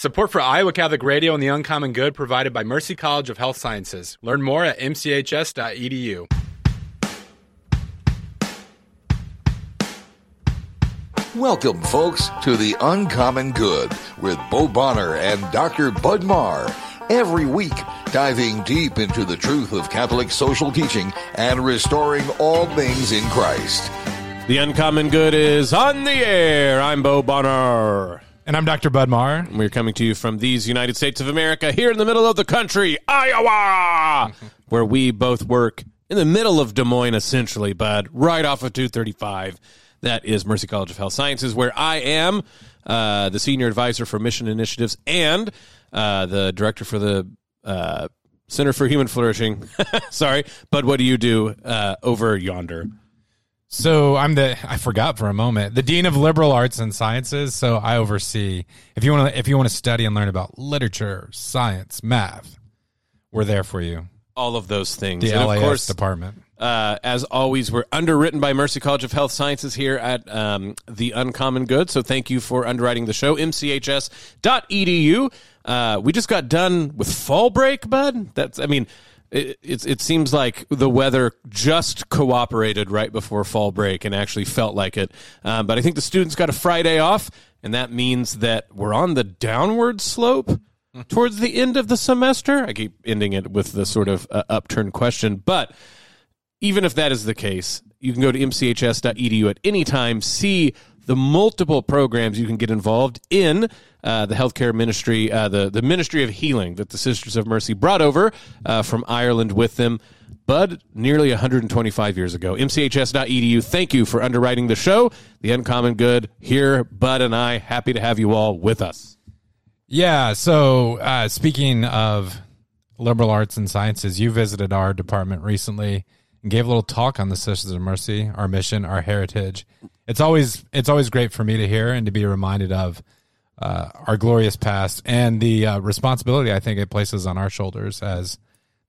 Support for Iowa Catholic Radio and the Uncommon Good provided by Mercy College of Health Sciences. Learn more at mchs.edu. Welcome, folks, to the Uncommon Good with Bo Bonner and Dr. Bud Marr. Every week, diving deep into the truth of Catholic social teaching and restoring all things in Christ. The Uncommon Good is on the air. I'm Bo Bonner. And I'm Dr. Bud Marr. We're coming to you from these United States of America, here in the middle of the country, Iowa, where we both work in the middle of Des Moines, essentially, Bud, right off of 235. That is Mercy College of Health Sciences, where I am uh, the senior advisor for mission initiatives and uh, the director for the uh, Center for Human Flourishing. Sorry, Bud, what do you do uh, over yonder? So I'm the I forgot for a moment the dean of liberal arts and sciences. So I oversee if you want to if you want to study and learn about literature, science, math, we're there for you. All of those things. The And LAS of course, department. Uh, as always, we're underwritten by Mercy College of Health Sciences here at um, the Uncommon Good. So thank you for underwriting the show. mchs.edu. Uh, we just got done with fall break, bud. That's, I mean, it, it, it seems like the weather just cooperated right before fall break and actually felt like it. Um, but I think the students got a Friday off, and that means that we're on the downward slope towards the end of the semester. I keep ending it with the sort of uh, upturned question, but even if that is the case, you can go to mchs.edu at any time, see the multiple programs you can get involved in uh, the healthcare ministry, uh, the, the ministry of healing that the Sisters of Mercy brought over uh, from Ireland with them. Bud, nearly 125 years ago. mchs.edu, thank you for underwriting the show. The Uncommon Good here, Bud and I, happy to have you all with us. Yeah. So uh, speaking of liberal arts and sciences, you visited our department recently gave a little talk on the Sisters of Mercy, our mission, our heritage. It's always it's always great for me to hear and to be reminded of uh, our glorious past and the uh, responsibility I think it places on our shoulders as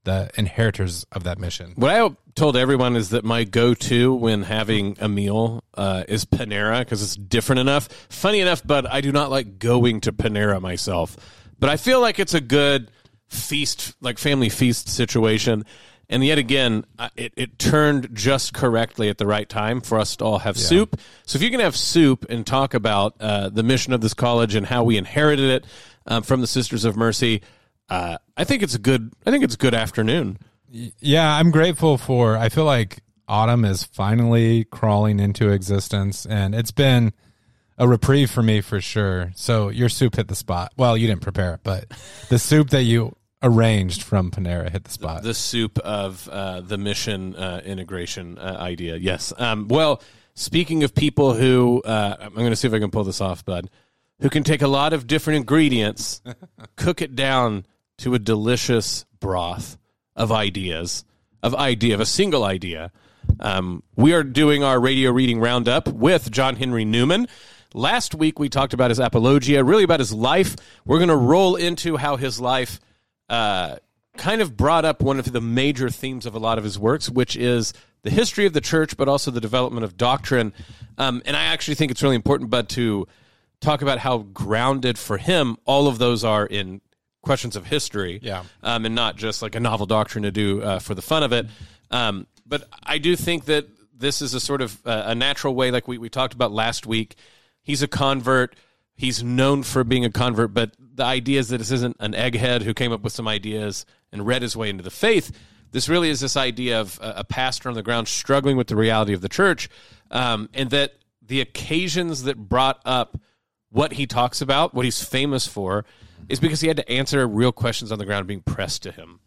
the inheritors of that mission. What I told everyone is that my go-to when having a meal uh, is Panera because it's different enough. Funny enough, but I do not like going to Panera myself. But I feel like it's a good feast, like family feast situation. And yet again, uh, it, it turned just correctly at the right time for us to all have soup. So if you can have soup and talk about uh, the mission of this college and how we inherited it um, from the Sisters of Mercy, uh, I think it's a good. I think it's a good afternoon. Yeah, I'm grateful for. I feel like autumn is finally crawling into existence, and it's been a reprieve for me for sure. So your soup hit the spot. Well, you didn't prepare it, but the soup that you arranged from Panera hit the spot. the soup of uh, the mission uh, integration uh, idea. Yes. Um, well, speaking of people who, uh, I'm going to see if I can pull this off, bud, who can take a lot of different ingredients, cook it down to a delicious broth of ideas, of idea, of a single idea. Um, we are doing our radio reading roundup with John Henry Newman. Last week we talked about his apologia, really about his life. We're going to roll into how his life uh, kind of brought up one of the major themes of a lot of his works, which is the history of the church, but also the development of doctrine. Um, and I actually think it's really important, but to talk about how grounded for him all of those are in questions of history, Yeah. um, and not just like a novel doctrine to do uh, for the fun of it. Um, but I do think that this is a sort of uh, a natural way, like we, we talked about last week. He's a convert. He's known for being a convert, but the idea is that this isn't an egghead who came up with some ideas and read his way into the faith. This really is this idea of a, a pastor on the ground struggling with the reality of the church, um, and that the occasions that brought up what he talks about, what he's famous for, is because he had to answer real questions on the ground being pressed to him.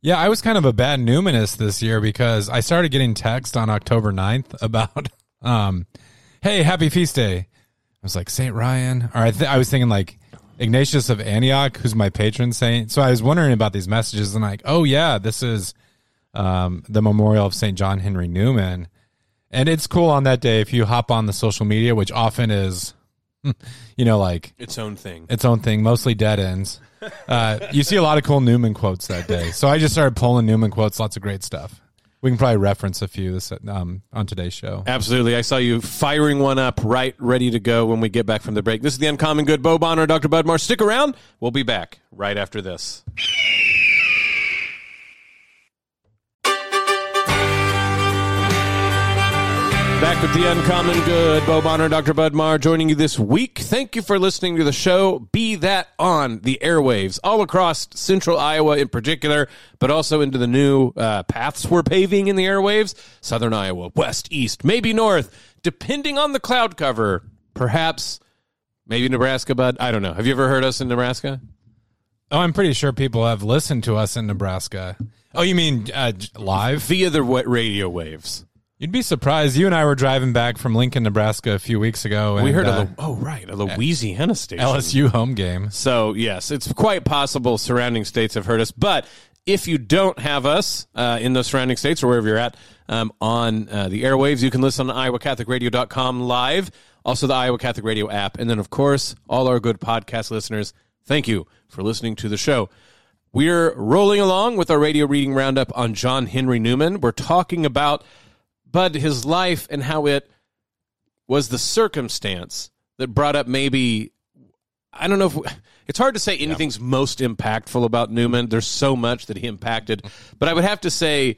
Yeah, I was kind of a bad Newmanist this year because I started getting text on October 9th about, um, hey, happy feast day. I was like, St. Ryan. Or I, th- I was thinking like Ignatius of Antioch, who's my patron saint. So I was wondering about these messages and like, oh, yeah, this is um, the memorial of St. John Henry Newman. And it's cool on that day if you hop on the social media, which often is, you know, like Its own thing. its own thing, mostly dead ends. Uh, you see a lot of cool Newman quotes that day. So I just started pulling Newman quotes, lots of great stuff. We can probably reference a few this um, on today's show. Absolutely. I saw you firing one up right ready to go when we get back from the break. This is the Uncommon Good Bo Bonner, Dr. Bud Marr. Stick around. We'll be back right after this. Back with the Uncommon Good, Bo Bonner, Dr. Bud Marr, joining you this week. Thank you for listening to the show. Be that on the airwaves all across central Iowa in particular, but also into the new uh, paths we're paving in the airwaves. Southern Iowa, west, east, maybe north, depending on the cloud cover. Perhaps, maybe Nebraska, but I don't know. Have you ever heard us in Nebraska? Oh, I'm pretty sure people have listened to us in Nebraska. Oh, you mean uh, live? Via the radio waves. You'd be surprised. You and I were driving back from Lincoln, Nebraska a few weeks ago. And, we heard uh, a, oh, right, a Louisiana station. LSU home game. So, yes, it's quite possible surrounding states have heard us. But if you don't have us uh, in those surrounding states or wherever you're at um, on uh, the airwaves, you can listen on iowacatholicradio.com live, also the Iowa Catholic Radio app. And then, of course, all our good podcast listeners, thank you for listening to the show. We're rolling along with our radio reading roundup on John Henry Newman. We're talking about Bud, his life and how it was the circumstance that brought up maybe I don't know if it's hard to say anything's yeah. most impactful about Newman. There's so much that he impacted, but I would have to say,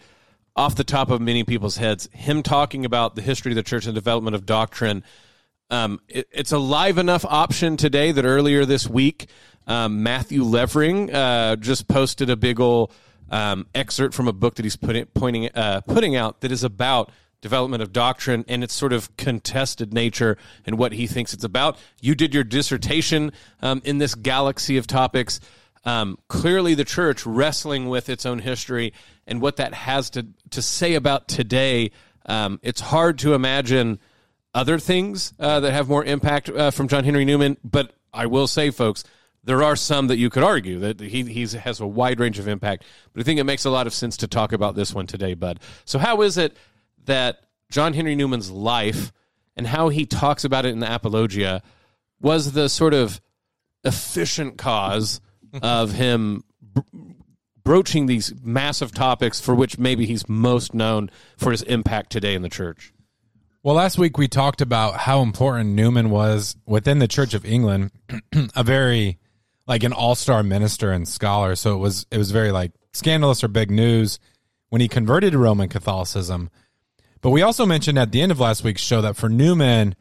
off the top of many people's heads, him talking about the history of the church and development of doctrine. Um, it, it's a live enough option today that earlier this week, um, Matthew Levering uh, just posted a big old um, excerpt from a book that he's putting pointing uh, putting out that is about development of doctrine and its sort of contested nature and what he thinks it's about. You did your dissertation um, in this galaxy of topics. Um, clearly, the church wrestling with its own history and what that has to to say about today. Um, it's hard to imagine other things uh, that have more impact uh, from John Henry Newman. But I will say, folks, there are some that you could argue that he he's, has a wide range of impact. But I think it makes a lot of sense to talk about this one today, Bud. So, how is it that John Henry Newman's life and how he talks about it in the Apologia was the sort of efficient cause of him broaching these massive topics for which maybe he's most known for his impact today in the church. Well, last week we talked about how important Newman was within the Church of England, a very like an all-star minister and scholar. So it was it was very like scandalous or big news when he converted to Roman Catholicism. But we also mentioned at the end of last week's show that for Newman,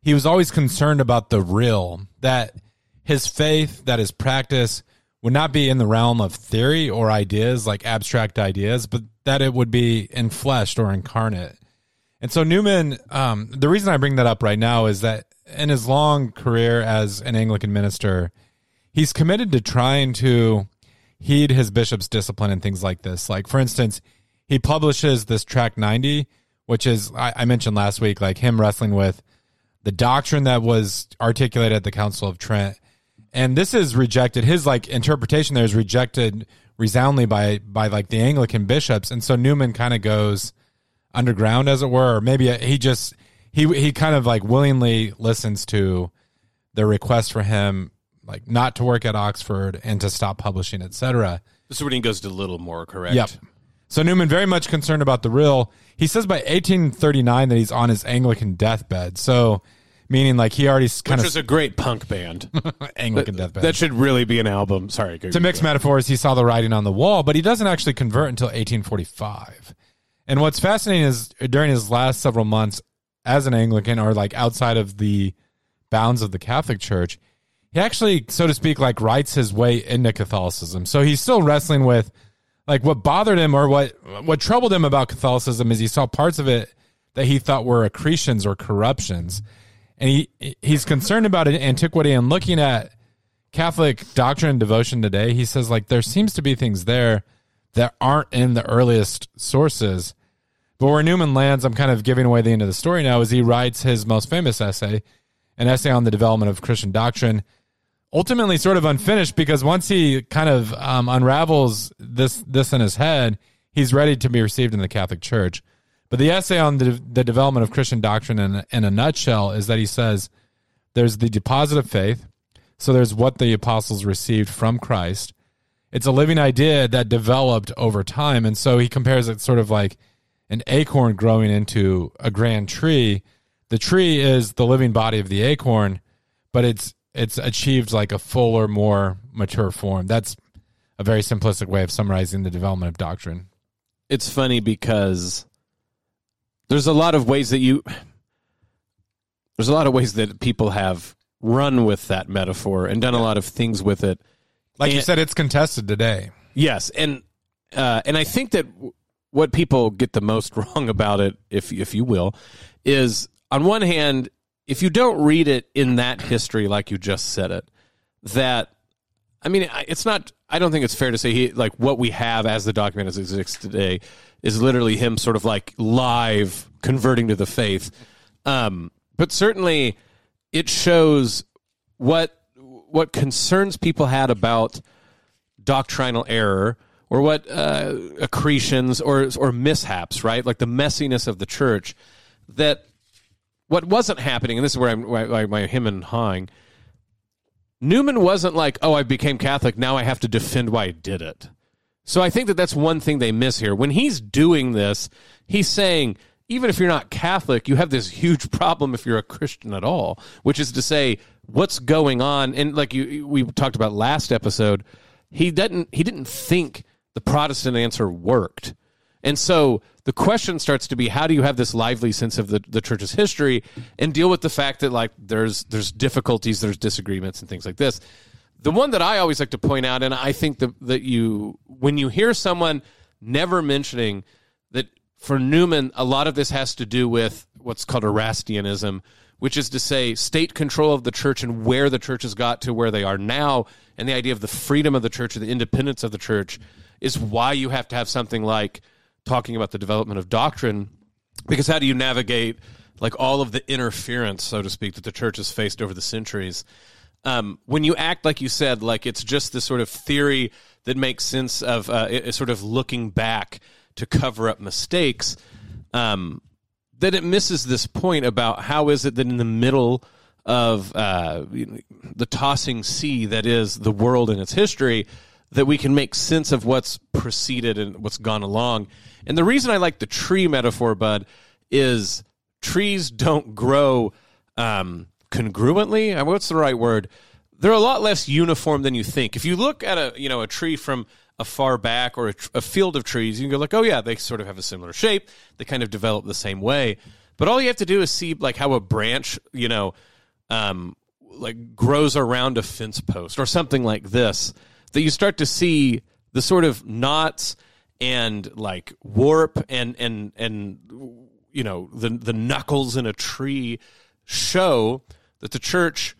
he was always concerned about the real, that his faith, that his practice would not be in the realm of theory or ideas, like abstract ideas, but that it would be enfleshed or incarnate. And so Newman, um, the reason I bring that up right now is that in his long career as an Anglican minister, he's committed to trying to heed his bishop's discipline and things like this. Like, for instance, he publishes this tract 90 which is I, I mentioned last week, like him wrestling with the doctrine that was articulated at the Council of Trent. And this is rejected. His like interpretation there is rejected resoundingly by by like the Anglican bishops. And so Newman kind of goes underground, as it were, or maybe he just he he kind of like willingly listens to the request for him like not to work at Oxford and to stop publishing, etc. Is when he goes to Littlemore, correct? Yep. So Newman very much concerned about the real. He says by 1839 that he's on his Anglican deathbed. So meaning like he already kind Which of is a great punk band. Anglican deathbed. That should really be an album. Sorry. to mix metaphors, he saw the writing on the wall, but he doesn't actually convert until 1845. And what's fascinating is uh, during his last several months as an Anglican or like outside of the bounds of the Catholic Church, he actually, so to speak, like writes his way into Catholicism. So he's still wrestling with like what bothered him or what what troubled him about Catholicism is he saw parts of it that he thought were accretions or corruptions, and he he's concerned about antiquity and looking at Catholic doctrine and devotion today. He says like there seems to be things there that aren't in the earliest sources. But where Newman lands, I'm kind of giving away the end of the story now, is he writes his most famous essay, an essay on the development of Christian doctrine ultimately sort of unfinished because once he kind of um, unravels this this in his head, he's ready to be received in the Catholic Church. But the essay on the, the development of Christian doctrine in, in a nutshell is that he says there's the deposit of faith. So there's what the apostles received from Christ. It's a living idea that developed over time. And so he compares it sort of like an acorn growing into a grand tree. The tree is the living body of the acorn, but it's it's achieved like a fuller, more mature form. That's a very simplistic way of summarizing the development of doctrine. It's funny because there's a lot of ways that you there's a lot of ways that people have run with that metaphor and done a lot of things with it. Like you said, it's contested today. Yes, and uh, and I think that what people get the most wrong about it, if if you will, is on one hand, if you don't read it in that history like you just said it, that I mean, it's not. I don't think it's fair to say he like what we have as the document as exists today is literally him sort of like live converting to the faith. Um, but certainly, it shows what what concerns people had about doctrinal error or what uh, accretions or or mishaps, right? Like the messiness of the church. That what wasn't happening, and this is where I'm why my him and hawing. Newman wasn't like, oh, I became Catholic. Now I have to defend why I did it. So I think that that's one thing they miss here. When he's doing this, he's saying, even if you're not Catholic, you have this huge problem if you're a Christian at all, which is to say, what's going on? And like you, we talked about last episode, he didn't he didn't think the Protestant answer worked. And so the question starts to be how do you have this lively sense of the, the church's history and deal with the fact that like there's there's difficulties, there's disagreements and things like this. The one that I always like to point out, and I think that that you when you hear someone never mentioning that for Newman, a lot of this has to do with what's called Erastianism, which is to say state control of the church and where the church has got to where they are now, and the idea of the freedom of the church or the independence of the church is why you have to have something like talking about the development of doctrine because how do you navigate like all of the interference so to speak that the church has faced over the centuries? Um, when you act like you said like it's just this sort of theory that makes sense of uh, it, sort of looking back to cover up mistakes um, that it misses this point about how is it that in the middle of uh, the tossing sea that is the world and its history that we can make sense of what's preceded and what's gone along. And the reason I like the tree metaphor, Bud, is trees don't grow um, congruently. What's the right word? They're a lot less uniform than you think. If you look at a you know a tree from a far back or a, a field of trees, you can go like, oh yeah, they sort of have a similar shape. They kind of develop the same way. But all you have to do is see like how a branch, you know, um, like grows around a fence post or something like this. That you start to see the sort of knots and like warp and and and you know the the knuckles in a tree show that the church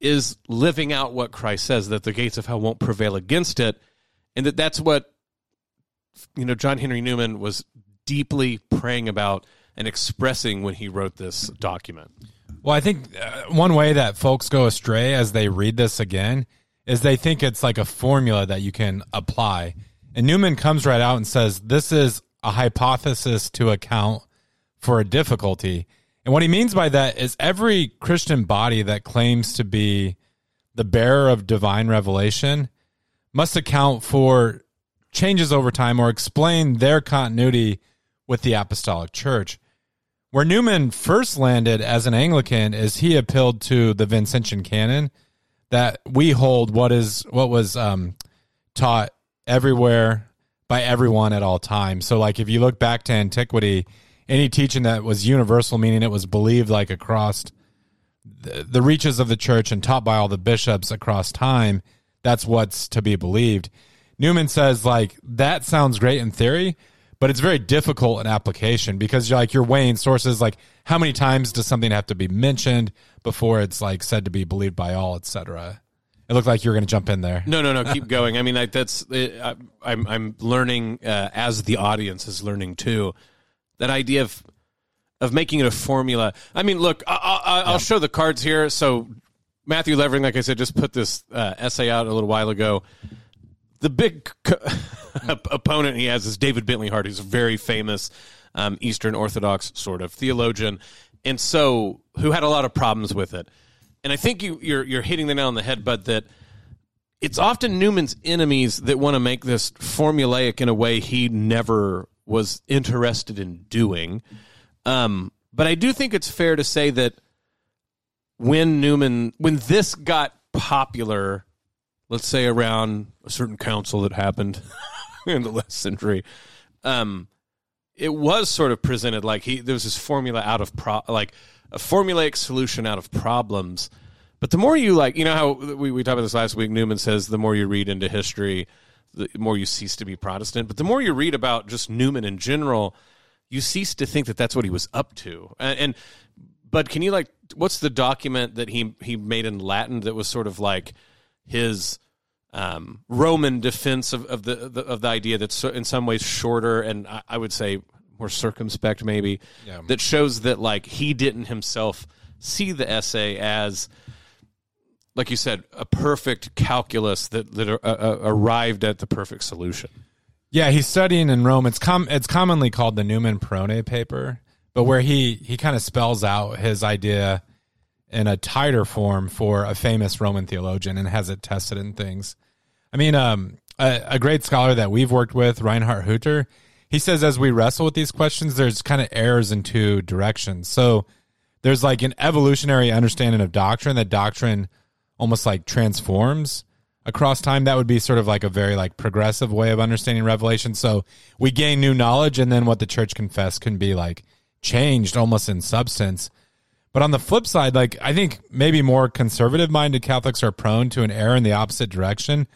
is living out what Christ says that the gates of hell won't prevail against it and that that's what you know John Henry Newman was deeply praying about and expressing when he wrote this document. Well, I think uh, one way that folks go astray as they read this again is they think it's like a formula that you can apply. And Newman comes right out and says, This is a hypothesis to account for a difficulty. And what he means by that is every Christian body that claims to be the bearer of divine revelation must account for changes over time or explain their continuity with the apostolic church. Where Newman first landed as an Anglican is he appealed to the Vincentian canon that we hold what is what was um, taught everywhere by everyone at all times. So, like if you look back to antiquity, any teaching that was universal, meaning it was believed like across the, the reaches of the church and taught by all the bishops across time, that's what's to be believed. Newman says like that sounds great in theory, but it's very difficult in application because you're like you're weighing sources like how many times does something have to be mentioned before it's like said to be believed by all, etc. It looked like you were going to jump in there. No, no, no. Keep going. I mean, I, that's I, I'm I'm learning uh, as the audience is learning too. That idea of of making it a formula. I mean, look, I, I, I'll show the cards here. So Matthew Levering, like I said, just put this uh, essay out a little while ago. The big co- opponent he has is David Bentley Hart, who's a very famous um, Eastern Orthodox sort of theologian, and so who had a lot of problems with it. And I think you, you're you're hitting the nail on the head, but that it's often Newman's enemies that want to make this formulaic in a way he never was interested in doing. Um, but I do think it's fair to say that when Newman, when this got popular, let's say around a certain council that happened in the last century, um, it was sort of presented like he there was this formula out of pro, like a formulaic solution out of problems. But the more you like, you know how we, we talked about this last week. Newman says the more you read into history, the more you cease to be Protestant. But the more you read about just Newman in general, you cease to think that that's what he was up to. And, and but can you like what's the document that he he made in Latin that was sort of like his um, Roman defense of, of the, the, of the idea that's in some ways shorter and I, I would say more circumspect maybe Yeah. that shows that like he didn't himself see the essay as like you said a perfect calculus that that uh, uh, arrived at the perfect solution. Yeah, he's studying in Rome. It's com- it's commonly called the Newman Perrone paper, but where he he kind of spells out his idea in a tighter form for a famous Roman theologian and has it tested in things. I mean, um, a, a great scholar that we've worked with, Reinhard Hutter, he says as we wrestle with these questions, there's kind of errors in two directions. So there's like an evolutionary understanding of doctrine that doctrine almost like transforms across time that would be sort of like a very like progressive way of understanding revelation so we gain new knowledge and then what the church confessed can be like changed almost in substance but on the flip side like i think maybe more conservative minded catholics are prone to an error in the opposite direction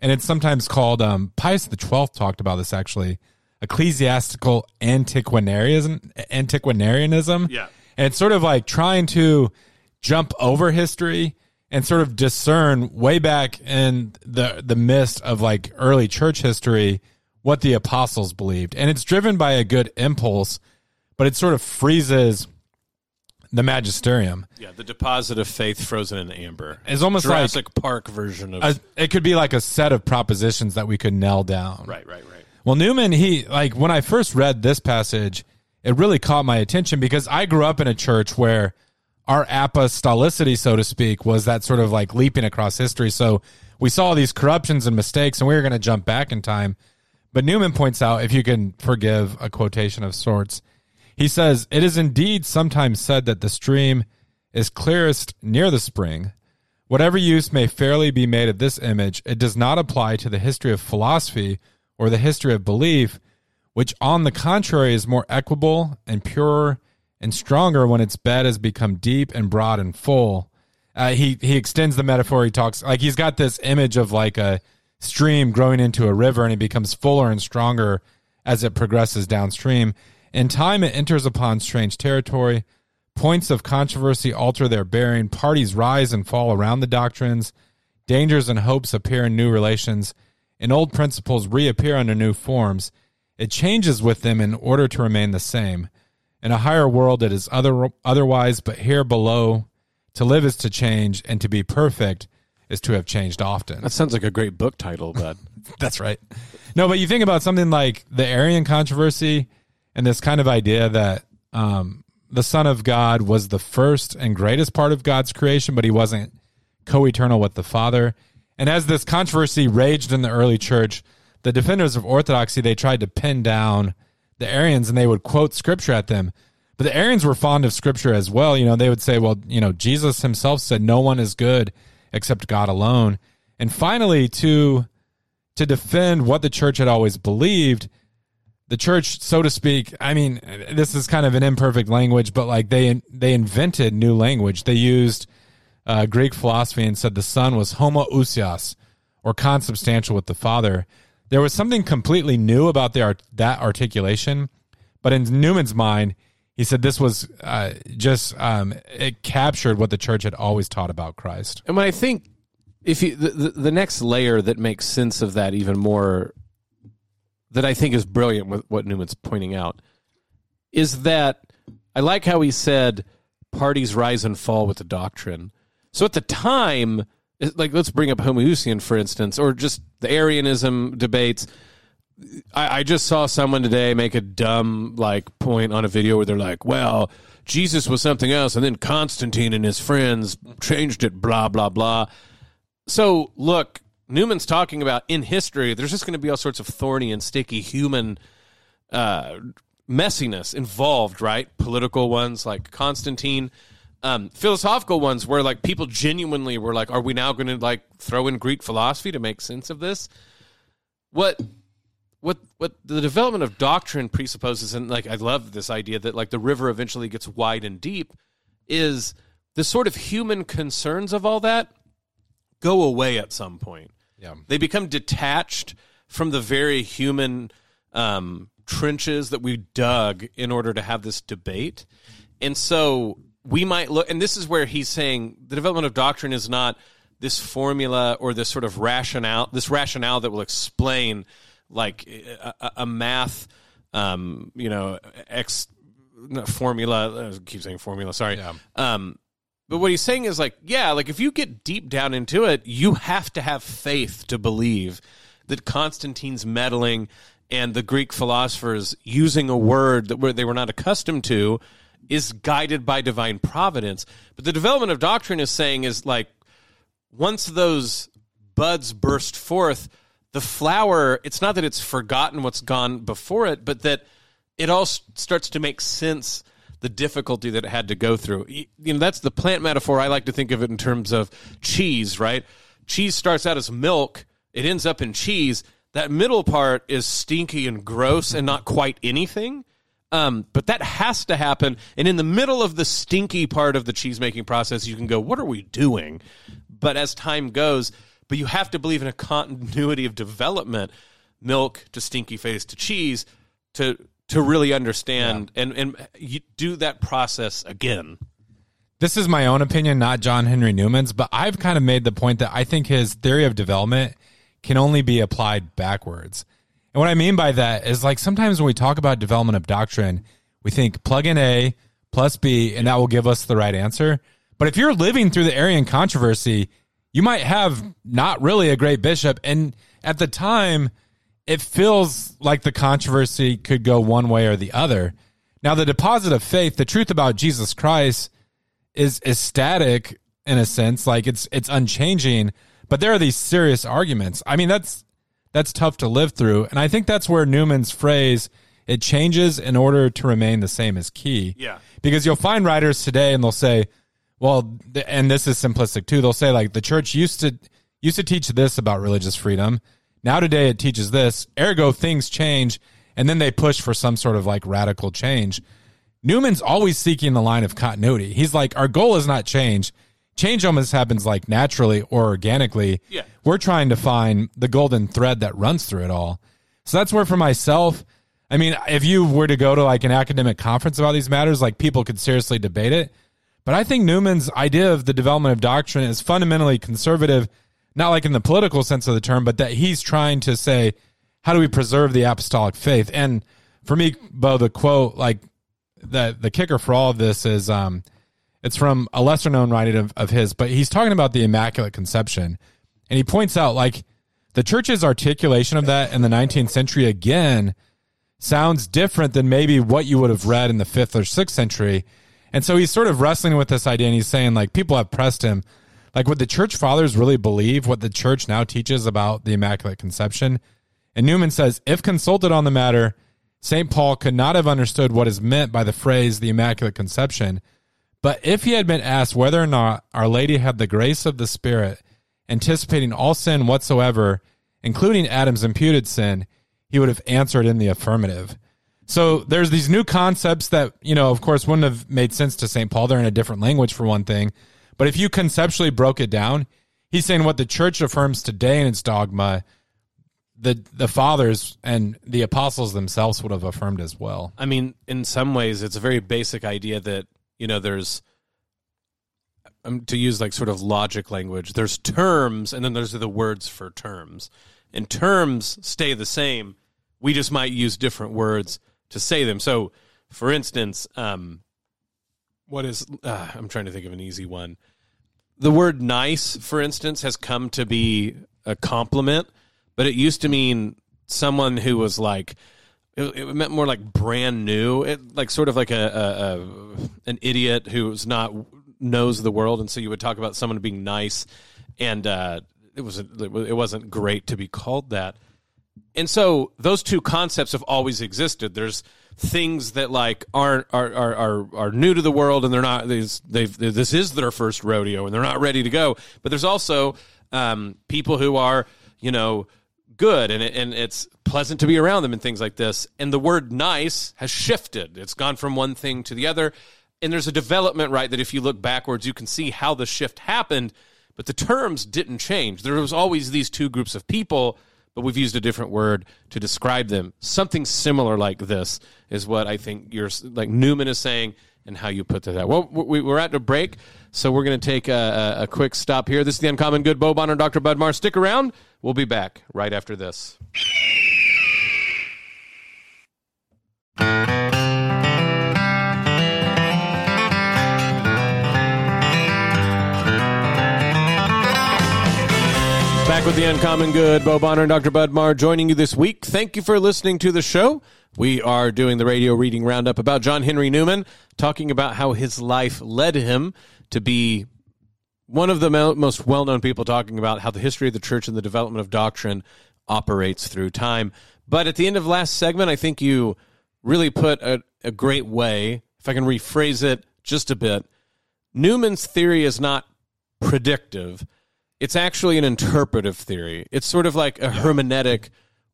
and it's sometimes called um pius the 12th talked about this actually ecclesiastical antiquarianism antiquarianism Yeah. and it's sort of like trying to jump over history and sort of discern way back in the the mist of like early church history what the apostles believed. And it's driven by a good impulse, but it sort of freezes the magisterium. Yeah, the deposit of faith frozen in amber. It's almost like Jurassic Park version of a, it could be like a set of propositions that we could nail down. right, right, right. Well, Newman, he like when I first read this passage, it really caught my attention because I grew up in a church where our apostolicity, so to speak, was that sort of like leaping across history. So we saw these corruptions and mistakes, and we were going to jump back in time. But Newman points out, if you can forgive a quotation of sorts, he says, It is indeed sometimes said that the stream is clearest near the spring. Whatever use may fairly be made of this image, it does not apply to the history of philosophy or the history of belief, which on the contrary is more equable and purer and stronger when its bed has become deep and broad and full. Uh, he he extends the metaphor. He talks like he's got this image of like a stream growing into a river, and it becomes fuller and stronger as it progresses downstream. In time, it enters upon strange territory. Points of controversy alter their bearing. Parties rise and fall around the doctrines. Dangers and hopes appear in new relations, and old principles reappear under new forms. It changes with them in order to remain the same. In a higher world, it is other, otherwise, but here below, to live is to change, and to be perfect is to have changed often. That sounds like a great book title, but That's right. No, but you think about something like the Arian controversy and this kind of idea that um, the Son of God was the first and greatest part of God's creation, but he wasn't co eternal with the Father. And as this controversy raged in the early church, the defenders of orthodoxy they tried to pin down the Arians and they would quote scripture at them. But the Arians were fond of scripture as well. You know, they would say, well, you know, Jesus himself said, no one is good except God alone. And finally, to to defend what the church had always believed, the church, so to speak, I mean, this is kind of an imperfect language, but like they they invented new language. They used uh, Greek philosophy and said the Son was homoousios, or consubstantial with the Father. There was something completely new about the art, that articulation, but in Newman's mind, he said this was uh, just um, it captured what the church had always taught about Christ. And when I think if you the, the, the next layer that makes sense of that even more that I think is brilliant with what Newman's pointing out is that I like how he said parties rise and fall with the doctrine. So at the time, like let's bring up Homoousian for instance, or just the Arianism debates. I, I just saw someone today make a dumb like point on a video where they're like, "Well, Jesus was something else, and then Constantine and his friends changed it." Blah blah blah. So look, Newman's talking about in history. There's just going to be all sorts of thorny and sticky human uh, messiness involved, right? Political ones like Constantine, um, philosophical ones where like people genuinely were like, "Are we now going to like throw in Greek philosophy to make sense of this?" What what what the development of doctrine presupposes, and like I love this idea that like the river eventually gets wide and deep, is the sort of human concerns of all that go away at some point. Yeah. They become detached from the very human um, trenches that we dug in order to have this debate. And so we might look, and this is where he's saying the development of doctrine is not this formula or this sort of rationale, this rationale that will explain like a, a math, um, you know, X formula. I keep saying formula. Sorry. Yeah. Um, but what he's saying is like, yeah, like if you get deep down into it, you have to have faith to believe that Constantine's meddling and the Greek philosophers using a word that they were not accustomed to is guided by divine providence. But the development of doctrine is saying is like once those buds burst forth, the flower, it's not that it's forgotten what's gone before it, but that it all starts to make sense the difficulty that it had to go through. You know, that's the plant metaphor. I like to think of it in terms of cheese, right? Cheese starts out as milk, it ends up in cheese. That middle part is stinky and gross and not quite anything. Um, but that has to happen. And in the middle of the stinky part of the cheese making process, you can go, What are we doing? But as time goes, but you have to believe in a continuity of development milk to stinky face to cheese to to really understand and and you do that process again This is my own opinion, not John Henry Newman's, but I've kind of made the point that I think his theory of development can only be applied backwards. And what I mean by that is like sometimes when we talk about development of doctrine, we think plug in A plus B and that will give us the right answer. But if you're living through the Arian controversy, you might have not really a great bishop. And at the time, it feels like the controversy could go one way or the other. Now, the deposit of faith, the truth about Jesus Christ is is static in a sense, like it's it's unchanging. But there are these serious arguments. I mean, that's that's tough to live through, and I think that's where Newman's phrase "it changes in order to remain the same" is key. Yeah. because you'll find writers today, and they'll say, "Well," and this is simplistic too. They'll say like the church used to used to teach this about religious freedom. Now today it teaches this. Ergo, things change, and then they push for some sort of like radical change. Newman's always seeking the line of continuity. He's like, our goal is not change. Change almost happens like naturally or organically. Yeah. We're trying to find the golden thread that runs through it all. So that's where for myself, I mean, if you were to go to like an academic conference about these matters, like people could seriously debate it. But I think Newman's idea of the development of doctrine is fundamentally conservative, not like in the political sense of the term, but that he's trying to say, how do we preserve the apostolic faith? And for me, Bo, the quote, like the the kicker for all of this is um it's from a lesser known writing of, of his, but he's talking about the Immaculate Conception. And he points out like the church's articulation of that in the 19th century again sounds different than maybe what you would have read in the fifth or sixth century. And so he's sort of wrestling with this idea and he's saying like people have pressed him. Like would the church fathers really believe what the church now teaches about the Immaculate Conception? And Newman says, if consulted on the matter, St. Paul could not have understood what is meant by the phrase the Immaculate Conception. But if he had been asked whether or not Our Lady had the grace of the Spirit, anticipating all sin whatsoever, including Adam's imputed sin, he would have answered in the affirmative. So there's these new concepts that, you know, of course, wouldn't have made sense to St. Paul. They're in a different language, for one thing. But if you conceptually broke it down, he's saying what the church affirms today in its dogma, the the fathers and the apostles themselves would have affirmed as well. I mean, in some ways, it's a very basic idea that you know there's um, to use like sort of logic language. There's terms, and then there's the words for terms, and terms stay the same. We just might use different words to say them. So, for instance, um, what is uh, I'm trying to think of an easy one. The word "nice," for instance, has come to be a compliment, but it used to mean someone who was like it, it meant more like brand new, it, like sort of like a, a, a an idiot who's not knows the world, and so you would talk about someone being nice, and uh, it was it wasn't great to be called that. And so those two concepts have always existed. There's things that like aren't are are are, are new to the world, and they're not. They've, they've this is their first rodeo, and they're not ready to go. But there's also um, people who are you know good, and it, and it's pleasant to be around them, and things like this. And the word nice has shifted. It's gone from one thing to the other. And there's a development, right? That if you look backwards, you can see how the shift happened, but the terms didn't change. There was always these two groups of people but we've used a different word to describe them. Something similar like this is what I think you're like Newman is saying and how you put that. Well, we, are at a break, so we're going to take a, a, quick stop here. This is the Uncommon Good Bo Bonner, Dr. Bud Marr. Stick around. We'll be back right after this. Back with the Uncommon Good, Bo Bonner and Dr. Bud Marr joining you this week. Thank you for listening to the show. We are doing the radio reading roundup about John Henry Newman, talking about how his life led him to be one of the most well known people talking about how the history of the church and the development of doctrine operates through time. But at the end of last segment, I think you really put a, a great way, if I can rephrase it just a bit. Newman's theory is not predictive it's actually an interpretive theory. It's sort of like a hermeneutic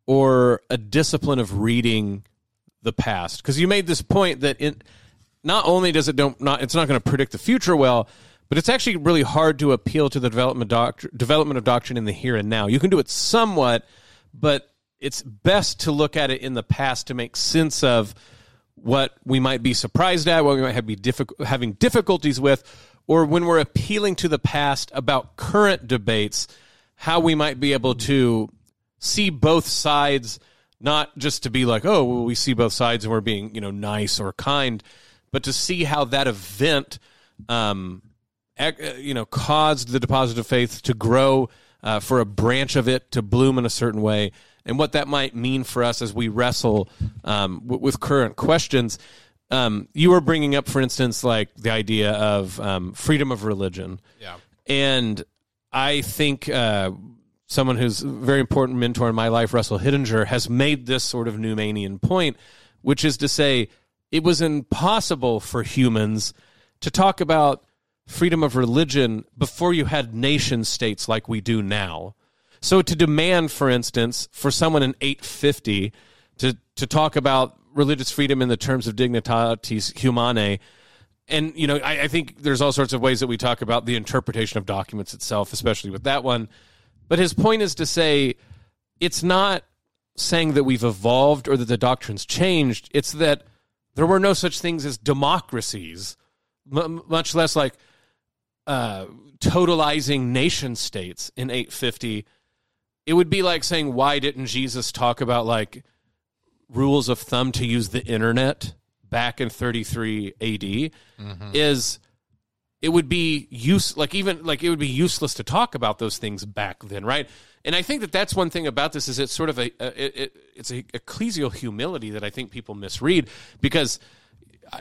or a discipline of reading the past. Because you made this point that it not only does it don't not it's not going to predict the future well, but it's actually really hard to appeal to the development doctrine, development of doctrine in the here and now. You can do it somewhat, but it's best to look at it in the past to make sense of what we might be surprised at, what we might have be difficult, having difficulties with, or when we're appealing to the past about current debates, how we might be able to see both sides, not just to be like, oh, well, we see both sides and we're being, you know, nice or kind, but to see how that event, um, you know, caused the deposit of faith to grow, uh, for a branch of it to bloom in a certain way, and what that might mean for us as we wrestle um, w- with current questions um, you were bringing up, for instance, like the idea of um, freedom of religion. Yeah. And I think uh, someone who's a very important mentor in my life, Russell Hittinger, has made this sort of Newmanian point, which is to say it was impossible for humans to talk about freedom of religion before you had nation states like we do now. So to demand, for instance, for someone in 850 to, to talk about religious freedom in the terms of dignitatis humanae. And, you know, I, I think there's all sorts of ways that we talk about the interpretation of documents itself, especially with that one. But his point is to say it's not saying that we've evolved or that the doctrine's changed. It's that there were no such things as democracies, m- much less like uh, totalizing nation states in 850. It would be like saying, why didn't Jesus talk about like rules of thumb to use the internet back in 33 AD mm-hmm. is it would be use like even like it would be useless to talk about those things back then, right? And I think that that's one thing about this is it's sort of a, a it, it's a ecclesial humility that I think people misread because I,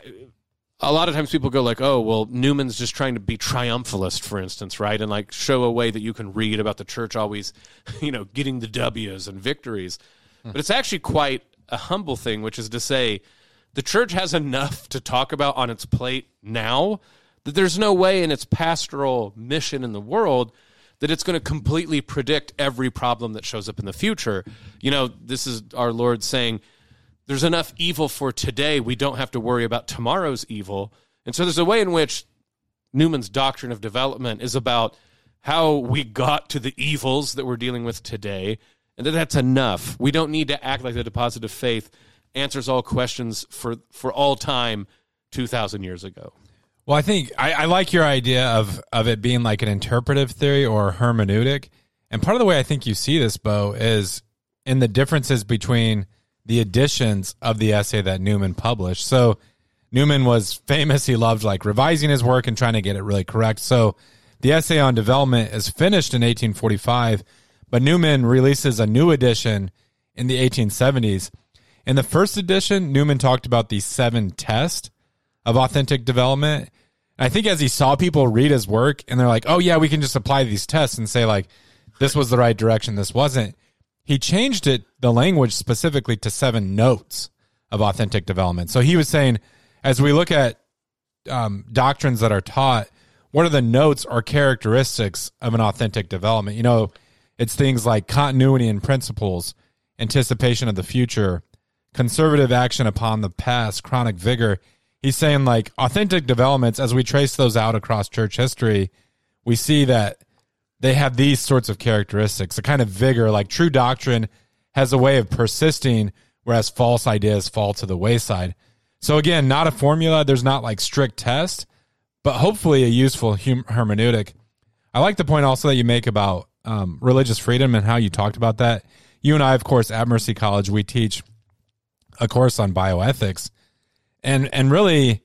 a lot of times people go like, "Oh, well, Newman's just trying to be triumphalist, for instance, right? And like show a way that you can read about the church always, you know, getting the W's and victories." But it's actually quite a humble thing, which is to say, the church has enough to talk about on its plate now that there's no way in its pastoral mission in the world that it's going to completely predict every problem that shows up in the future. You know, this is our Lord saying, there's enough evil for today. We don't have to worry about tomorrow's evil. And so there's a way in which Newman's doctrine of development is about how we got to the evils that we're dealing with today and that that's enough. We don't need to act like the deposit of faith answers all questions for for all time, two thousand years ago. Well, I think I, I, like your idea of of it being like an interpretive theory or hermeneutic, and part of the way I think you see this, Bo, is in the differences between the editions of the essay that Newman published. So Newman was famous; he loved like revising his work and trying to get it really correct. So the essay on development is finished in 1845 but Newman releases a new edition in the 1870s. In the first edition, Newman talked about the seven tests of authentic development. I think as he saw people read his work and they're like, oh, yeah, we can just apply these tests and say, like, this was the right direction, this wasn't. he changed it, the language specifically to seven notes of authentic development. So he was saying, as we look at um, doctrines that are taught, what are the notes or characteristics of an authentic development? You know, it's things like continuity and principles, anticipation of the future, conservative action upon the past, chronic vigor. He's saying like authentic developments, as we trace those out across church history, we see that they have these sorts of characteristics, a kind of vigor, like true doctrine has a way of persisting, whereas false ideas fall to the wayside. So again, not a formula. There's not like strict test, but hopefully a useful hum- hermeneutic. I like the point also that you make about um, religious freedom and how you talked about that. You and I, of course, at Mercy College, we teach a course on bioethics, and and really,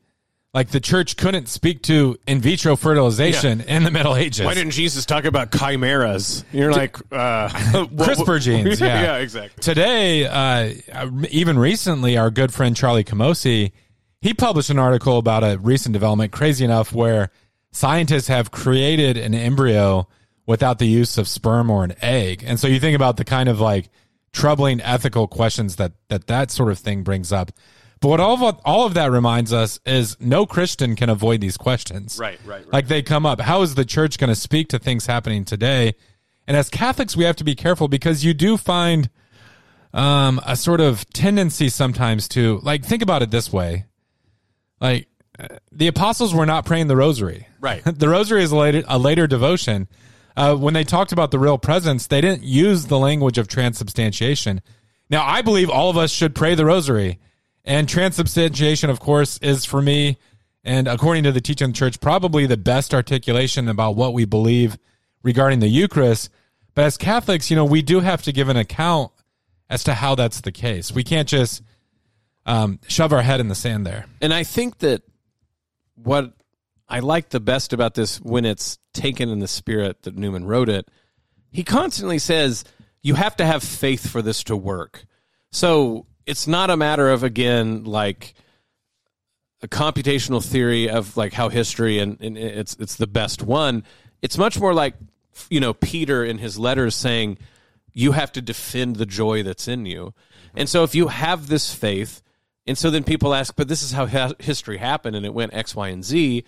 like the church couldn't speak to in vitro fertilization in the Middle Ages. Why didn't Jesus talk about chimeras? You're like uh, CRISPR genes? Yeah, yeah, exactly. Today, uh, even recently, our good friend Charlie Camosy, he published an article about a recent development, crazy enough, where scientists have created an embryo without the use of sperm or an egg. And so you think about the kind of like troubling ethical questions that that that sort of thing brings up. But what all of all of that reminds us is no Christian can avoid these questions. Right, right, right. Like they come up. How is the church going to speak to things happening today? And as Catholics, we have to be careful because you do find um, a sort of tendency sometimes to like think about it this way, like uh, the apostles were not praying the rosary. Right. the rosary is a later, a later devotion. Uh, when they talked about the real presence, they didn't use the language of transubstantiation. Now, I believe all of us should pray the rosary. And transubstantiation, of course, is for me, and according to the teaching of the church, probably the best articulation about what we believe regarding the Eucharist. But as Catholics, you know, we do have to give an account as to how that's the case. We can't just um, shove our head in the sand there. And I think that what I like the best about this when it's taken in the spirit that Newman wrote it, he constantly says you have to have faith for this to work. So it's not a matter of again like a computational theory of like how history and, and it's it's the best one. It's much more like you know Peter in his letters saying you have to defend the joy that's in you. And so if you have this faith, and so then people ask, but this is how history happened and it went X, Y, and Z,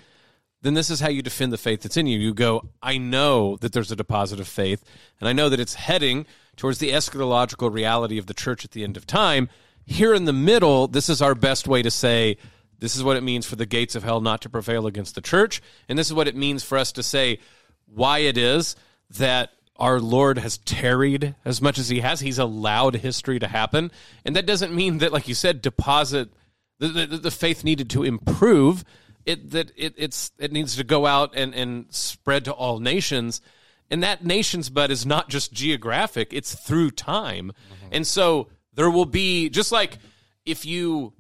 then this is how you defend the faith that's in you. You go, I know that there's a deposit of faith, and I know that it's heading towards the eschatological reality of the church at the end of time. Here in the middle, this is our best way to say, this is what it means for the gates of hell not to prevail against the church. And this is what it means for us to say why it is that our Lord has tarried as much as he has. He's allowed history to happen. And that doesn't mean that, like you said, deposit the, the, the faith needed to improve. It that it it's it needs to go out and, and spread to all nations. And that nation's bud is not just geographic, it's through time. Mm-hmm. And so there will be just like if you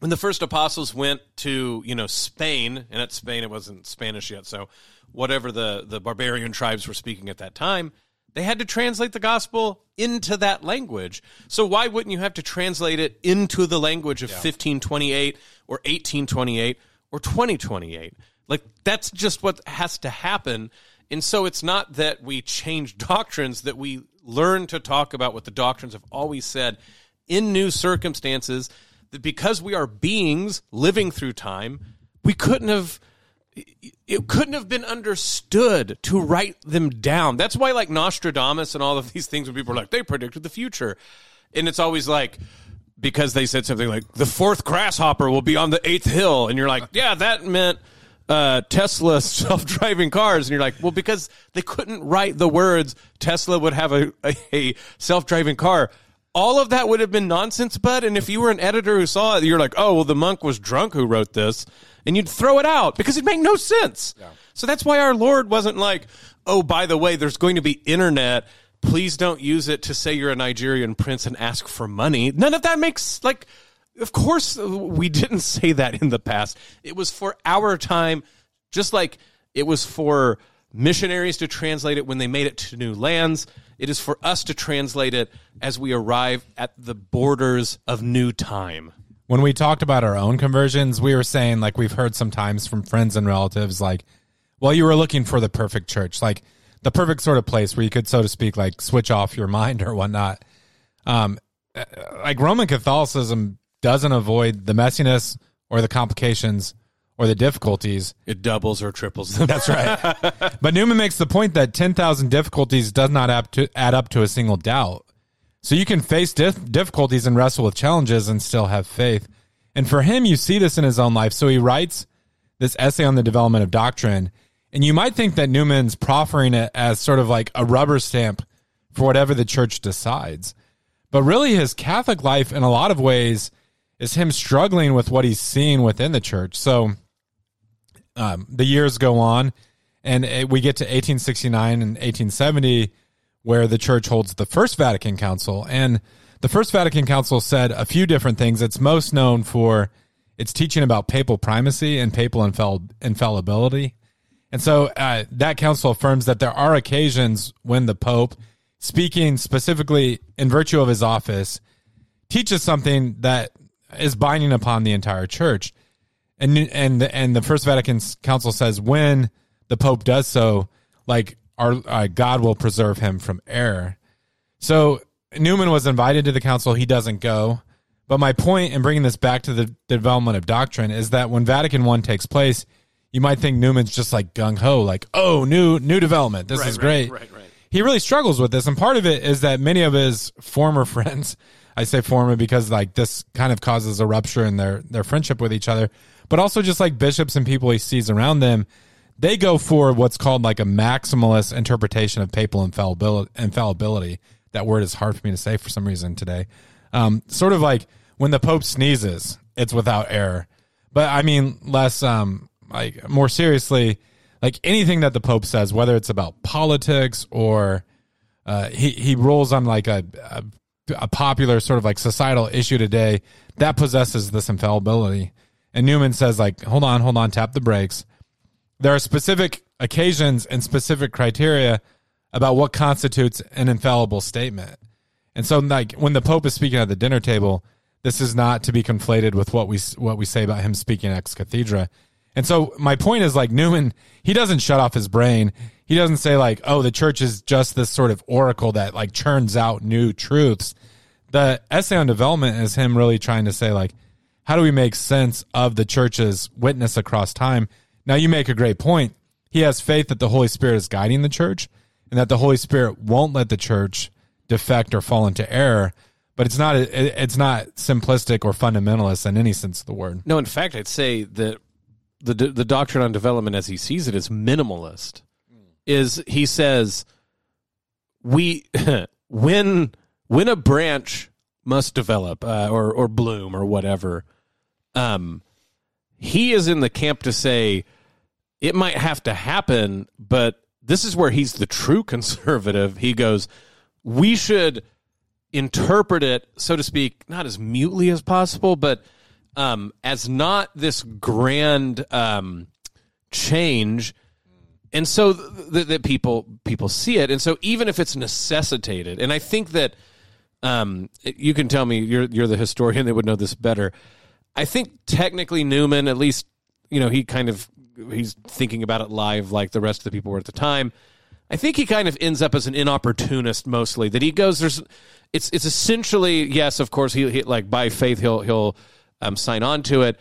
when the first apostles went to you know Spain, and at Spain it wasn't Spanish yet, so whatever the the barbarian tribes were speaking at that time, they had to translate the gospel into that language. So why wouldn't you have to translate it into the language of 1528 or 1828 or 2028? Like that's just what has to happen. And so it's not that we change doctrines, that we learn to talk about what the doctrines have always said in new circumstances that because we are beings living through time, we couldn't have it couldn't have been understood to write them down. That's why like Nostradamus and all of these things when people are like they predicted the future. And it's always like because they said something like the fourth grasshopper will be on the eighth hill and you're like, yeah, that meant uh, Tesla self-driving cars, and you're like, well, because they couldn't write the words Tesla would have a, a, a self-driving car. All of that would have been nonsense, bud. And if you were an editor who saw it, you're like, oh, well, the monk was drunk who wrote this, and you'd throw it out because it made no sense. So that's why our Lord wasn't like, oh, by the way, there's going to be internet. Please don't use it to say you're a Nigerian prince and ask for money. None of that makes like of course, uh, we didn't say that in the past. It was for our time, just like it was for missionaries to translate it when they made it to new lands. It is for us to translate it as we arrive at the borders of new time. When we talked about our own conversions, we were saying, like, we've heard sometimes from friends and relatives, like, well, you were looking for the perfect church, like the perfect sort of place where you could, so to speak, like switch off your mind or whatnot. um, uh, like Roman Catholicism doesn't avoid the messiness or the complications or the difficulties. It doubles or triples them. That's right. but Newman makes the point that 10,000 difficulties does not add, to, add up to a single doubt. So you can face dif- difficulties and wrestle with challenges and still have faith. And for him, you see this in his own life. So he writes this essay on the development of doctrine. And you might think that Newman's proffering it as sort of like a rubber stamp for whatever the church decides. But really, his Catholic life, in a lot of ways, is him struggling with what he's seeing within the church. So um, the years go on, and it, we get to 1869 and 1870, where the church holds the First Vatican Council. And the First Vatican Council said a few different things. It's most known for its teaching about papal primacy and papal infall- infallibility. And so uh, that council affirms that there are occasions when the Pope, speaking specifically in virtue of his office, teaches something that is binding upon the entire church. And and and the First Vatican Council says when the Pope does so, like our uh, God will preserve him from error. So Newman was invited to the council. He doesn't go. But my point in bringing this back to the development of doctrine is that when Vatican One takes place, you might think Newman's just like gung ho, like oh new new development, this Right, is right, great. right, right. He really struggles with this, and part of it is that many of his former friends, I say former because like this kind of causes a rupture in their their friendship with each other, but also just like bishops and people he sees around them, they go for what's called like a maximalist interpretation of papal infallibility. infallibility. That word is hard for me to say for some reason today. Um, sort of like when the Pope sneezes, it's without error. But I mean, less um, like more seriously, like anything that the Pope says, whether it's about politics or uh, he he rolls on like a, a a popular sort of like societal issue today that possesses this infallibility. And Newman says like, hold on, hold on, tap the brakes. There are specific occasions and specific criteria about what constitutes an infallible statement. And so like when the Pope is speaking at the dinner table, this is not to be conflated with what we what we say about him speaking ex cathedra. And so my point is like Newman, he doesn't shut off his brain. He doesn't say like, "Oh, the church is just this sort of oracle that like churns out new truths." The essay on development is him really trying to say like, how do we make sense of the church's witness across time? Now you make a great point. He has faith that the Holy Spirit is guiding the church and that the Holy Spirit won't let the church defect or fall into error. But it's not it's not simplistic or fundamentalist in any sense of the word. No, in fact, I'd say that the the doctrine on development, as he sees it, is minimalist. Is he says we when when a branch must develop uh, or or bloom or whatever, um, he is in the camp to say it might have to happen, but this is where he's the true conservative. He goes, we should interpret it, so to speak, not as mutely as possible, but um, as not this grand um, change, and so th- th- that people people see it, and so even if it's necessitated, and I think that um, you can tell me you're you're the historian that would know this better. I think technically Newman, at least you know, he kind of he's thinking about it live like the rest of the people were at the time. I think he kind of ends up as an inopportunist mostly. That he goes, there's, it's it's essentially yes, of course he, he like by faith he'll he'll um, sign on to it,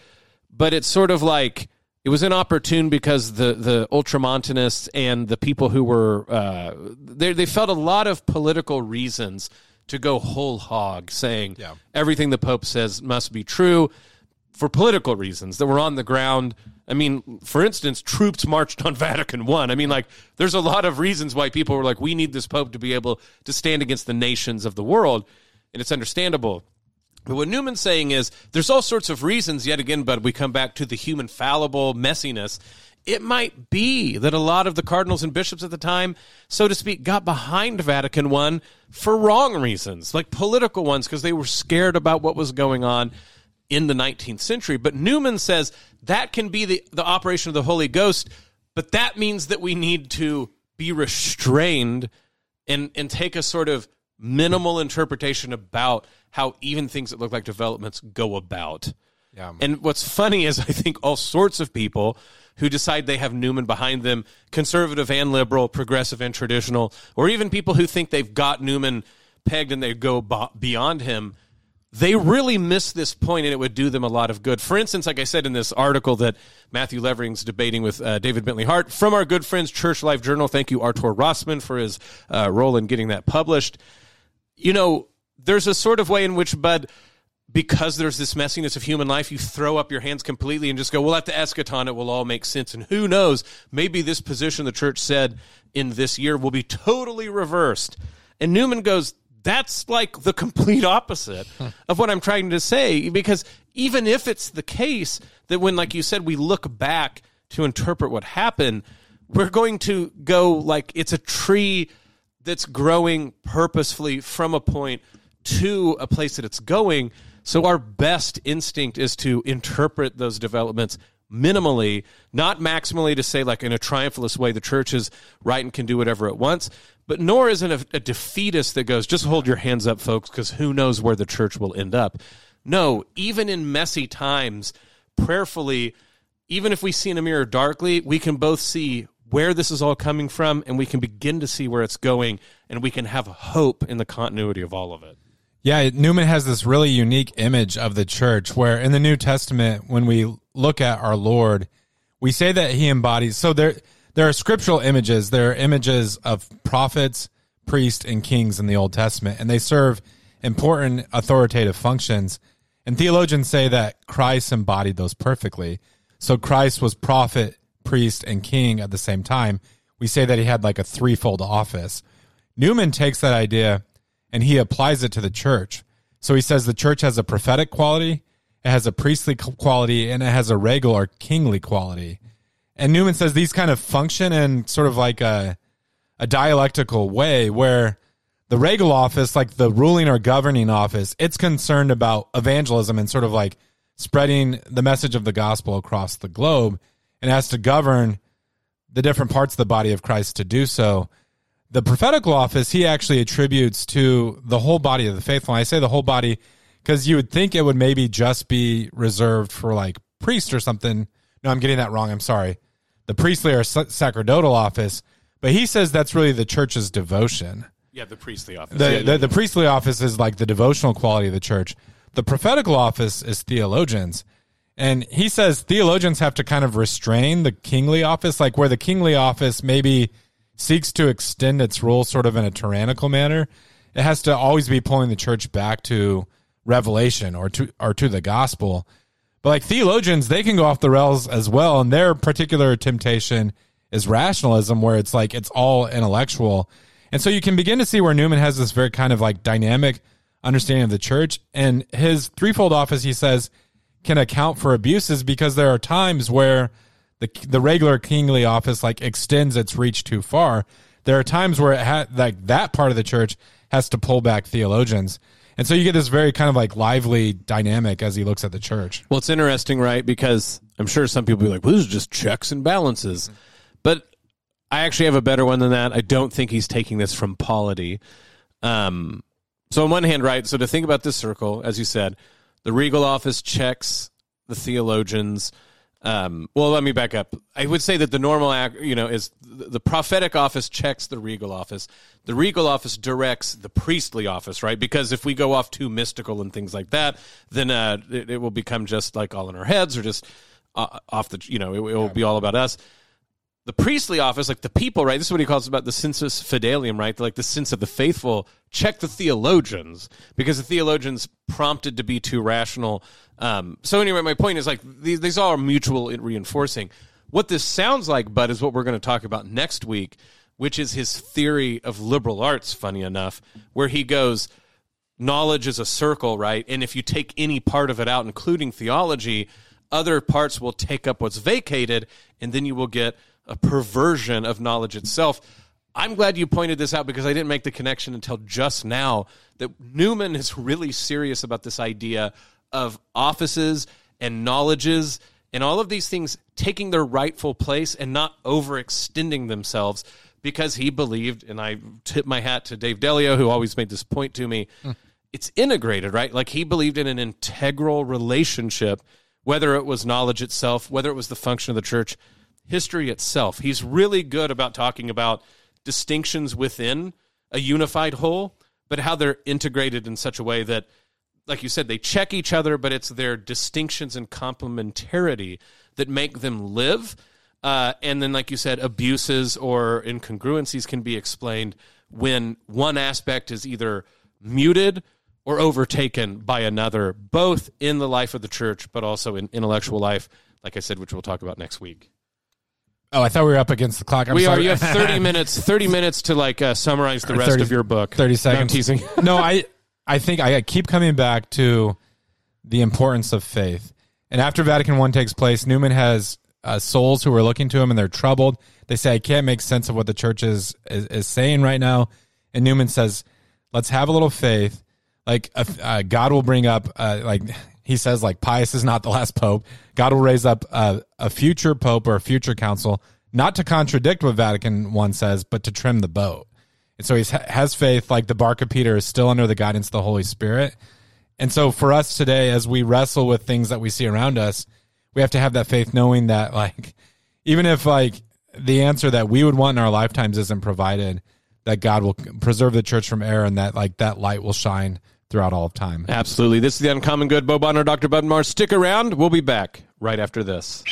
but it's sort of like it was inopportune because the the ultramontanists and the people who were uh, they they felt a lot of political reasons to go whole hog, saying Yeah. everything the Pope says must be true for political reasons that were on the ground. I mean, for instance, troops marched on Vatican One. I. I mean, like, there's a lot of reasons why people were like, we need this Pope to be able to stand against the nations of the world, and it's understandable. But what Newman's saying is there's all sorts of reasons, yet again, but we come back to the human fallible messiness. It might be that a lot of the cardinals and bishops at the time, so to speak, got behind Vatican I for wrong reasons, like political ones, because they were scared about what was going on in the 19th century. But Newman says that can be the, the operation of the Holy Ghost, but that means that we need to be restrained and, and take a sort of minimal interpretation about how even things that look like developments go about. Yeah. And what's funny is I think all sorts of people who decide they have Newman behind them, conservative and liberal, progressive and traditional, or even people who think they've got Newman pegged and they go beyond him, they really miss this point and it would do them a lot of good. For instance, like I said in this article that Matthew Levering's debating with uh, David Bentley Hart from our good friends Church Life Journal. Thank you, Artur Rosman, for his uh, role in getting that published. You know, there's a sort of way in which, Bud, because there's this messiness of human life, you throw up your hands completely and just go, well, at the eschaton, it will all make sense. And who knows, maybe this position the church said in this year will be totally reversed. And Newman goes, that's like the complete opposite of what I'm trying to say. Because even if it's the case that when, like you said, we look back to interpret what happened, we're going to go like it's a tree that's growing purposefully from a point to a place that it's going. So our best instinct is to interpret those developments minimally, not maximally to say like in a triumphalist way the church is right and can do whatever it wants, but nor is it a, a defeatist that goes just hold your hands up folks because who knows where the church will end up. No, even in messy times, prayerfully, even if we see in a mirror darkly, we can both see where this is all coming from and we can begin to see where it's going and we can have hope in the continuity of all of it. Yeah, Newman has this really unique image of the church where in the New Testament, when we look at our Lord, we say that he embodies. So there, there are scriptural images. There are images of prophets, priests, and kings in the Old Testament, and they serve important authoritative functions. And theologians say that Christ embodied those perfectly. So Christ was prophet, priest, and king at the same time. We say that he had like a threefold office. Newman takes that idea and he applies it to the church. So he says the church has a prophetic quality, it has a priestly quality, and it has a regal or kingly quality. And Newman says these kind of function in sort of like a a dialectical way where the regal office, like the ruling or governing office, it's concerned about evangelism and sort of like spreading the message of the gospel across the globe and has to govern the different parts of the body of Christ to do so the prophetical office he actually attributes to the whole body of the faithful. And I say the whole body because you would think it would maybe just be reserved for like priest or something. No, I'm getting that wrong. I'm sorry. The priestly or sacerdotal office, but he says that's really the church's devotion. Yeah, the priestly office. The, yeah, the, the priestly office is like the devotional quality of the church. The prophetical office is theologians. And he says theologians have to kind of restrain the kingly office, like where the kingly office maybe seeks to extend its rule sort of in a tyrannical manner, it has to always be pulling the church back to revelation or to or to the gospel. But like theologians, they can go off the rails as well, and their particular temptation is rationalism, where it's like it's all intellectual. And so you can begin to see where Newman has this very kind of like dynamic understanding of the church. And his threefold office, he says, can account for abuses because there are times where the the regular kingly office like extends its reach too far. There are times where it had like that part of the church has to pull back theologians. And so you get this very kind of like lively dynamic as he looks at the church. Well, it's interesting, right? Because I'm sure some people be like, well, this is just checks and balances. But I actually have a better one than that. I don't think he's taking this from polity. Um, so on one hand, right, so to think about this circle, as you said, the regal office checks the theologians – um, well, let me back up. I would say that the normal act, you know, is the prophetic office checks the regal office. The regal office directs the priestly office, right? Because if we go off too mystical and things like that, then uh, it, it, will become just like all in our heads or just uh, off the, you know, it, it will be all about us the priestly office, like the people, right? This is what he calls about the sensus fidelium, right? Like the sense of the faithful. Check the theologians because the theologians prompted to be too rational. Um, so anyway, my point is like these, these all are mutual reinforcing. What this sounds like, but is what we're going to talk about next week, which is his theory of liberal arts. Funny enough, where he goes, knowledge is a circle, right? And if you take any part of it out, including theology, other parts will take up what's vacated, and then you will get a perversion of knowledge itself. I'm glad you pointed this out because I didn't make the connection until just now that Newman is really serious about this idea of offices and knowledges and all of these things taking their rightful place and not overextending themselves because he believed, and I tip my hat to Dave Delio, who always made this point to me. Mm. It's integrated, right? Like he believed in an integral relationship, whether it was knowledge itself, whether it was the function of the church history itself. He's really good about talking about distinctions within a unified whole, but how they're integrated in such a way that, like you said, they check each other, but it's their distinctions and complementarity that make them live. Uh, and then, like you said, abuses or incongruencies can be explained when one aspect is either muted or overtaken by another, both in the life of the church, but also in intellectual life, like I said, which we'll talk about next week. Oh, I thought we were up against the clock. I'm we sorry. are. You have thirty minutes. Thirty minutes to like uh, summarize the rest 30 of your book. 30 No, I'm seconds. teasing. no, I I think I keep coming back to the importance of faith. And after Vatican I takes place, Newman has uh, souls who are looking to him and they're troubled. They say, I can't make sense of what the church is, is, is saying right now. And Newman says, let's have a little faith. Like uh, uh, God will bring up, uh, like he says, like Pius is not the last pope. God will raise up uh, a future pope or a future council, not to contradict what Vatican I says, but to trim the boat. And so he has faith, like the bark of Peter is still under the guidance of the Holy Spirit. And so for us today, as we wrestle with things that we see around us, we have to have that faith knowing that like, even if like the answer that we would want in our lifetimes isn't provided, that God will preserve the church from error and that like that light will shine throughout all of time. Absolutely. This is the Uncommon Good. Bo Bonner, Dr. Bud Marr. Stick around. We'll be back right after this.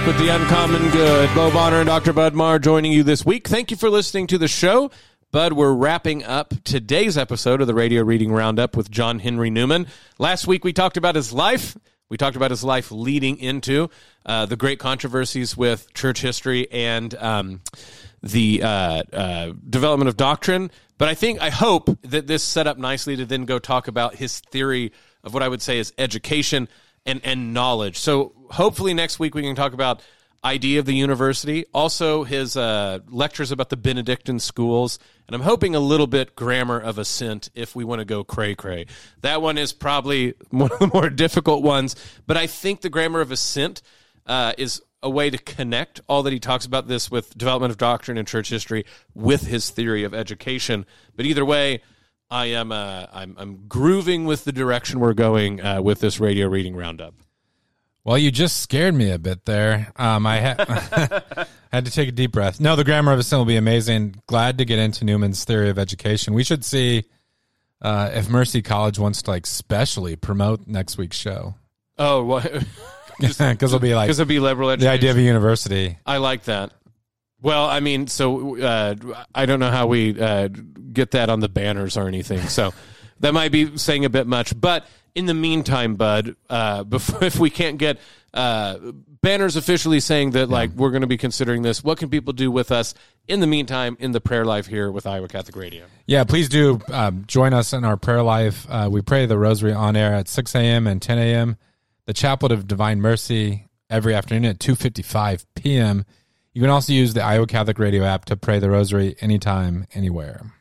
Back with the Uncommon Good. Bo Bonner and Dr. Bud Marr joining you this week. Thank you for listening to the show. Bud, we're wrapping up today's episode of the Radio Reading Roundup with John Henry Newman. Last week we talked about his life. We talked about his life leading into uh, the great controversies with church history and um, the uh, uh, development of doctrine. But I think, I hope that this set up nicely to then go talk about his theory of what I would say is education and, and knowledge. So hopefully next week we can talk about idea of the university, also his uh, lectures about the Benedictine schools, and I'm hoping a little bit grammar of assent if we want to go cray cray. That one is probably one of the more difficult ones, but I think the grammar of assent uh, is a way to connect all that he talks about this with development of doctrine and church history with his theory of education. But either way, I am uh, I'm, I'm grooving with the direction we're going uh, with this radio reading roundup. Well, you just scared me a bit there. Um, I ha- had to take a deep breath. No, the grammar of assent will be amazing. Glad to get into Newman's theory of education. We should see uh, if Mercy College wants to like specially promote next week's show Oh, what? because it'll be like Because it'll be liberal education. the idea of a university. I like that. Well, I mean, so uh, I don't know how we uh, get that on the banners or anything. So that might be saying a bit much. But in the meantime, Bud, uh, before, if we can't get uh, banners officially saying that, like, we're going to be considering this, what can people do with us in the meantime in the prayer life here with Iowa Catholic Radio? Yeah, please do um, join us in our prayer life. Uh, we pray the Rosary on air at 6 a.m. and 10 a.m. The Chaplet of Divine Mercy every afternoon at 2:55 p.m. You can also use the Iowa Catholic Radio app to pray the Rosary anytime, anywhere.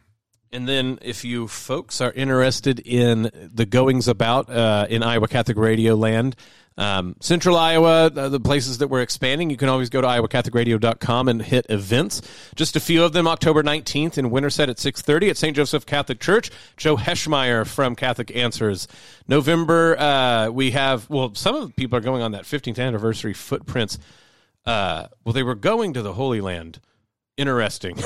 And then, if you folks are interested in the goings about uh, in Iowa Catholic Radio land, um, Central Iowa, uh, the places that we're expanding, you can always go to iowacatholicradio.com and hit events. Just a few of them, October 19th in Winterset at 6.30 at St. Joseph Catholic Church. Joe Heschmeyer from Catholic Answers. November, uh, we have, well, some of the people are going on that 15th anniversary footprints. Uh, well, they were going to the Holy Land. Interesting.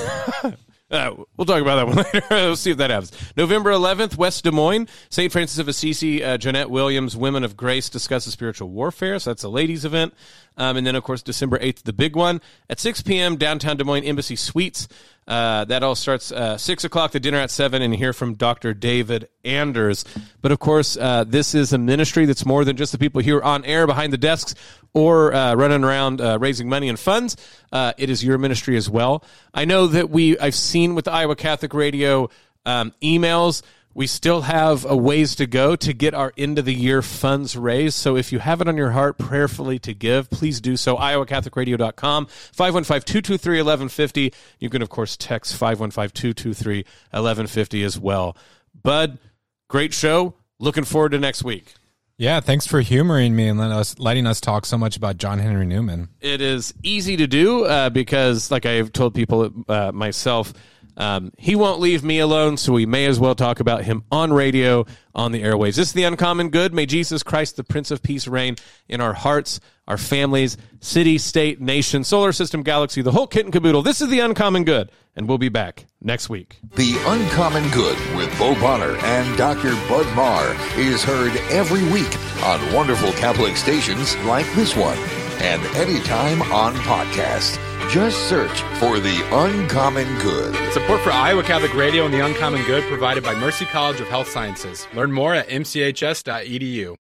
Uh, we'll talk about that one later. we'll see if that happens. November 11th, West Des Moines, St. Francis of Assisi, uh, Johnnette Williams, Women of Grace discusses spiritual warfare. So that's a ladies' event. Um, and then, of course, December 8th, the big one at 6 p.m., downtown Des Moines Embassy Suites. Uh, that all starts uh, 6 o'clock, the dinner at 7, and hear from Dr. David Anders. But of course, uh, this is a ministry that's more than just the people here on air behind the desks or uh, running around uh, raising money and funds. Uh, it is your ministry as well. I know that we, I've seen with Iowa Catholic Radio um, emails, we still have a ways to go to get our end of the year funds raised. So if you have it on your heart prayerfully to give, please do so. IowaCatholicRadio.com, 515-223-1150. You can, of course, text 515-223-1150 as well. Bud, great show. Looking forward to next week. Yeah, thanks for humoring me and letting us, letting us talk so much about John Henry Newman. It is easy to do uh, because, like I've told people uh, myself, Um, he won't leave me alone, so we may as well talk about him on radio, on the airways. This is the uncommon good. May Jesus Christ, the Prince of Peace, reign in our hearts, our families, city, state, nation, solar system, galaxy, the whole kit and caboodle. This is the uncommon good, and we'll be back next week. The Uncommon Good with Bo Bonner and Dr. Bud Marr is heard every week on wonderful Catholic stations like this one and anytime on podcast. Just search for The Uncommon Good. Support for Iowa Catholic Radio and the Uncommon Good provided by Mercy College of Health Sciences. Learn more at mchs.edu.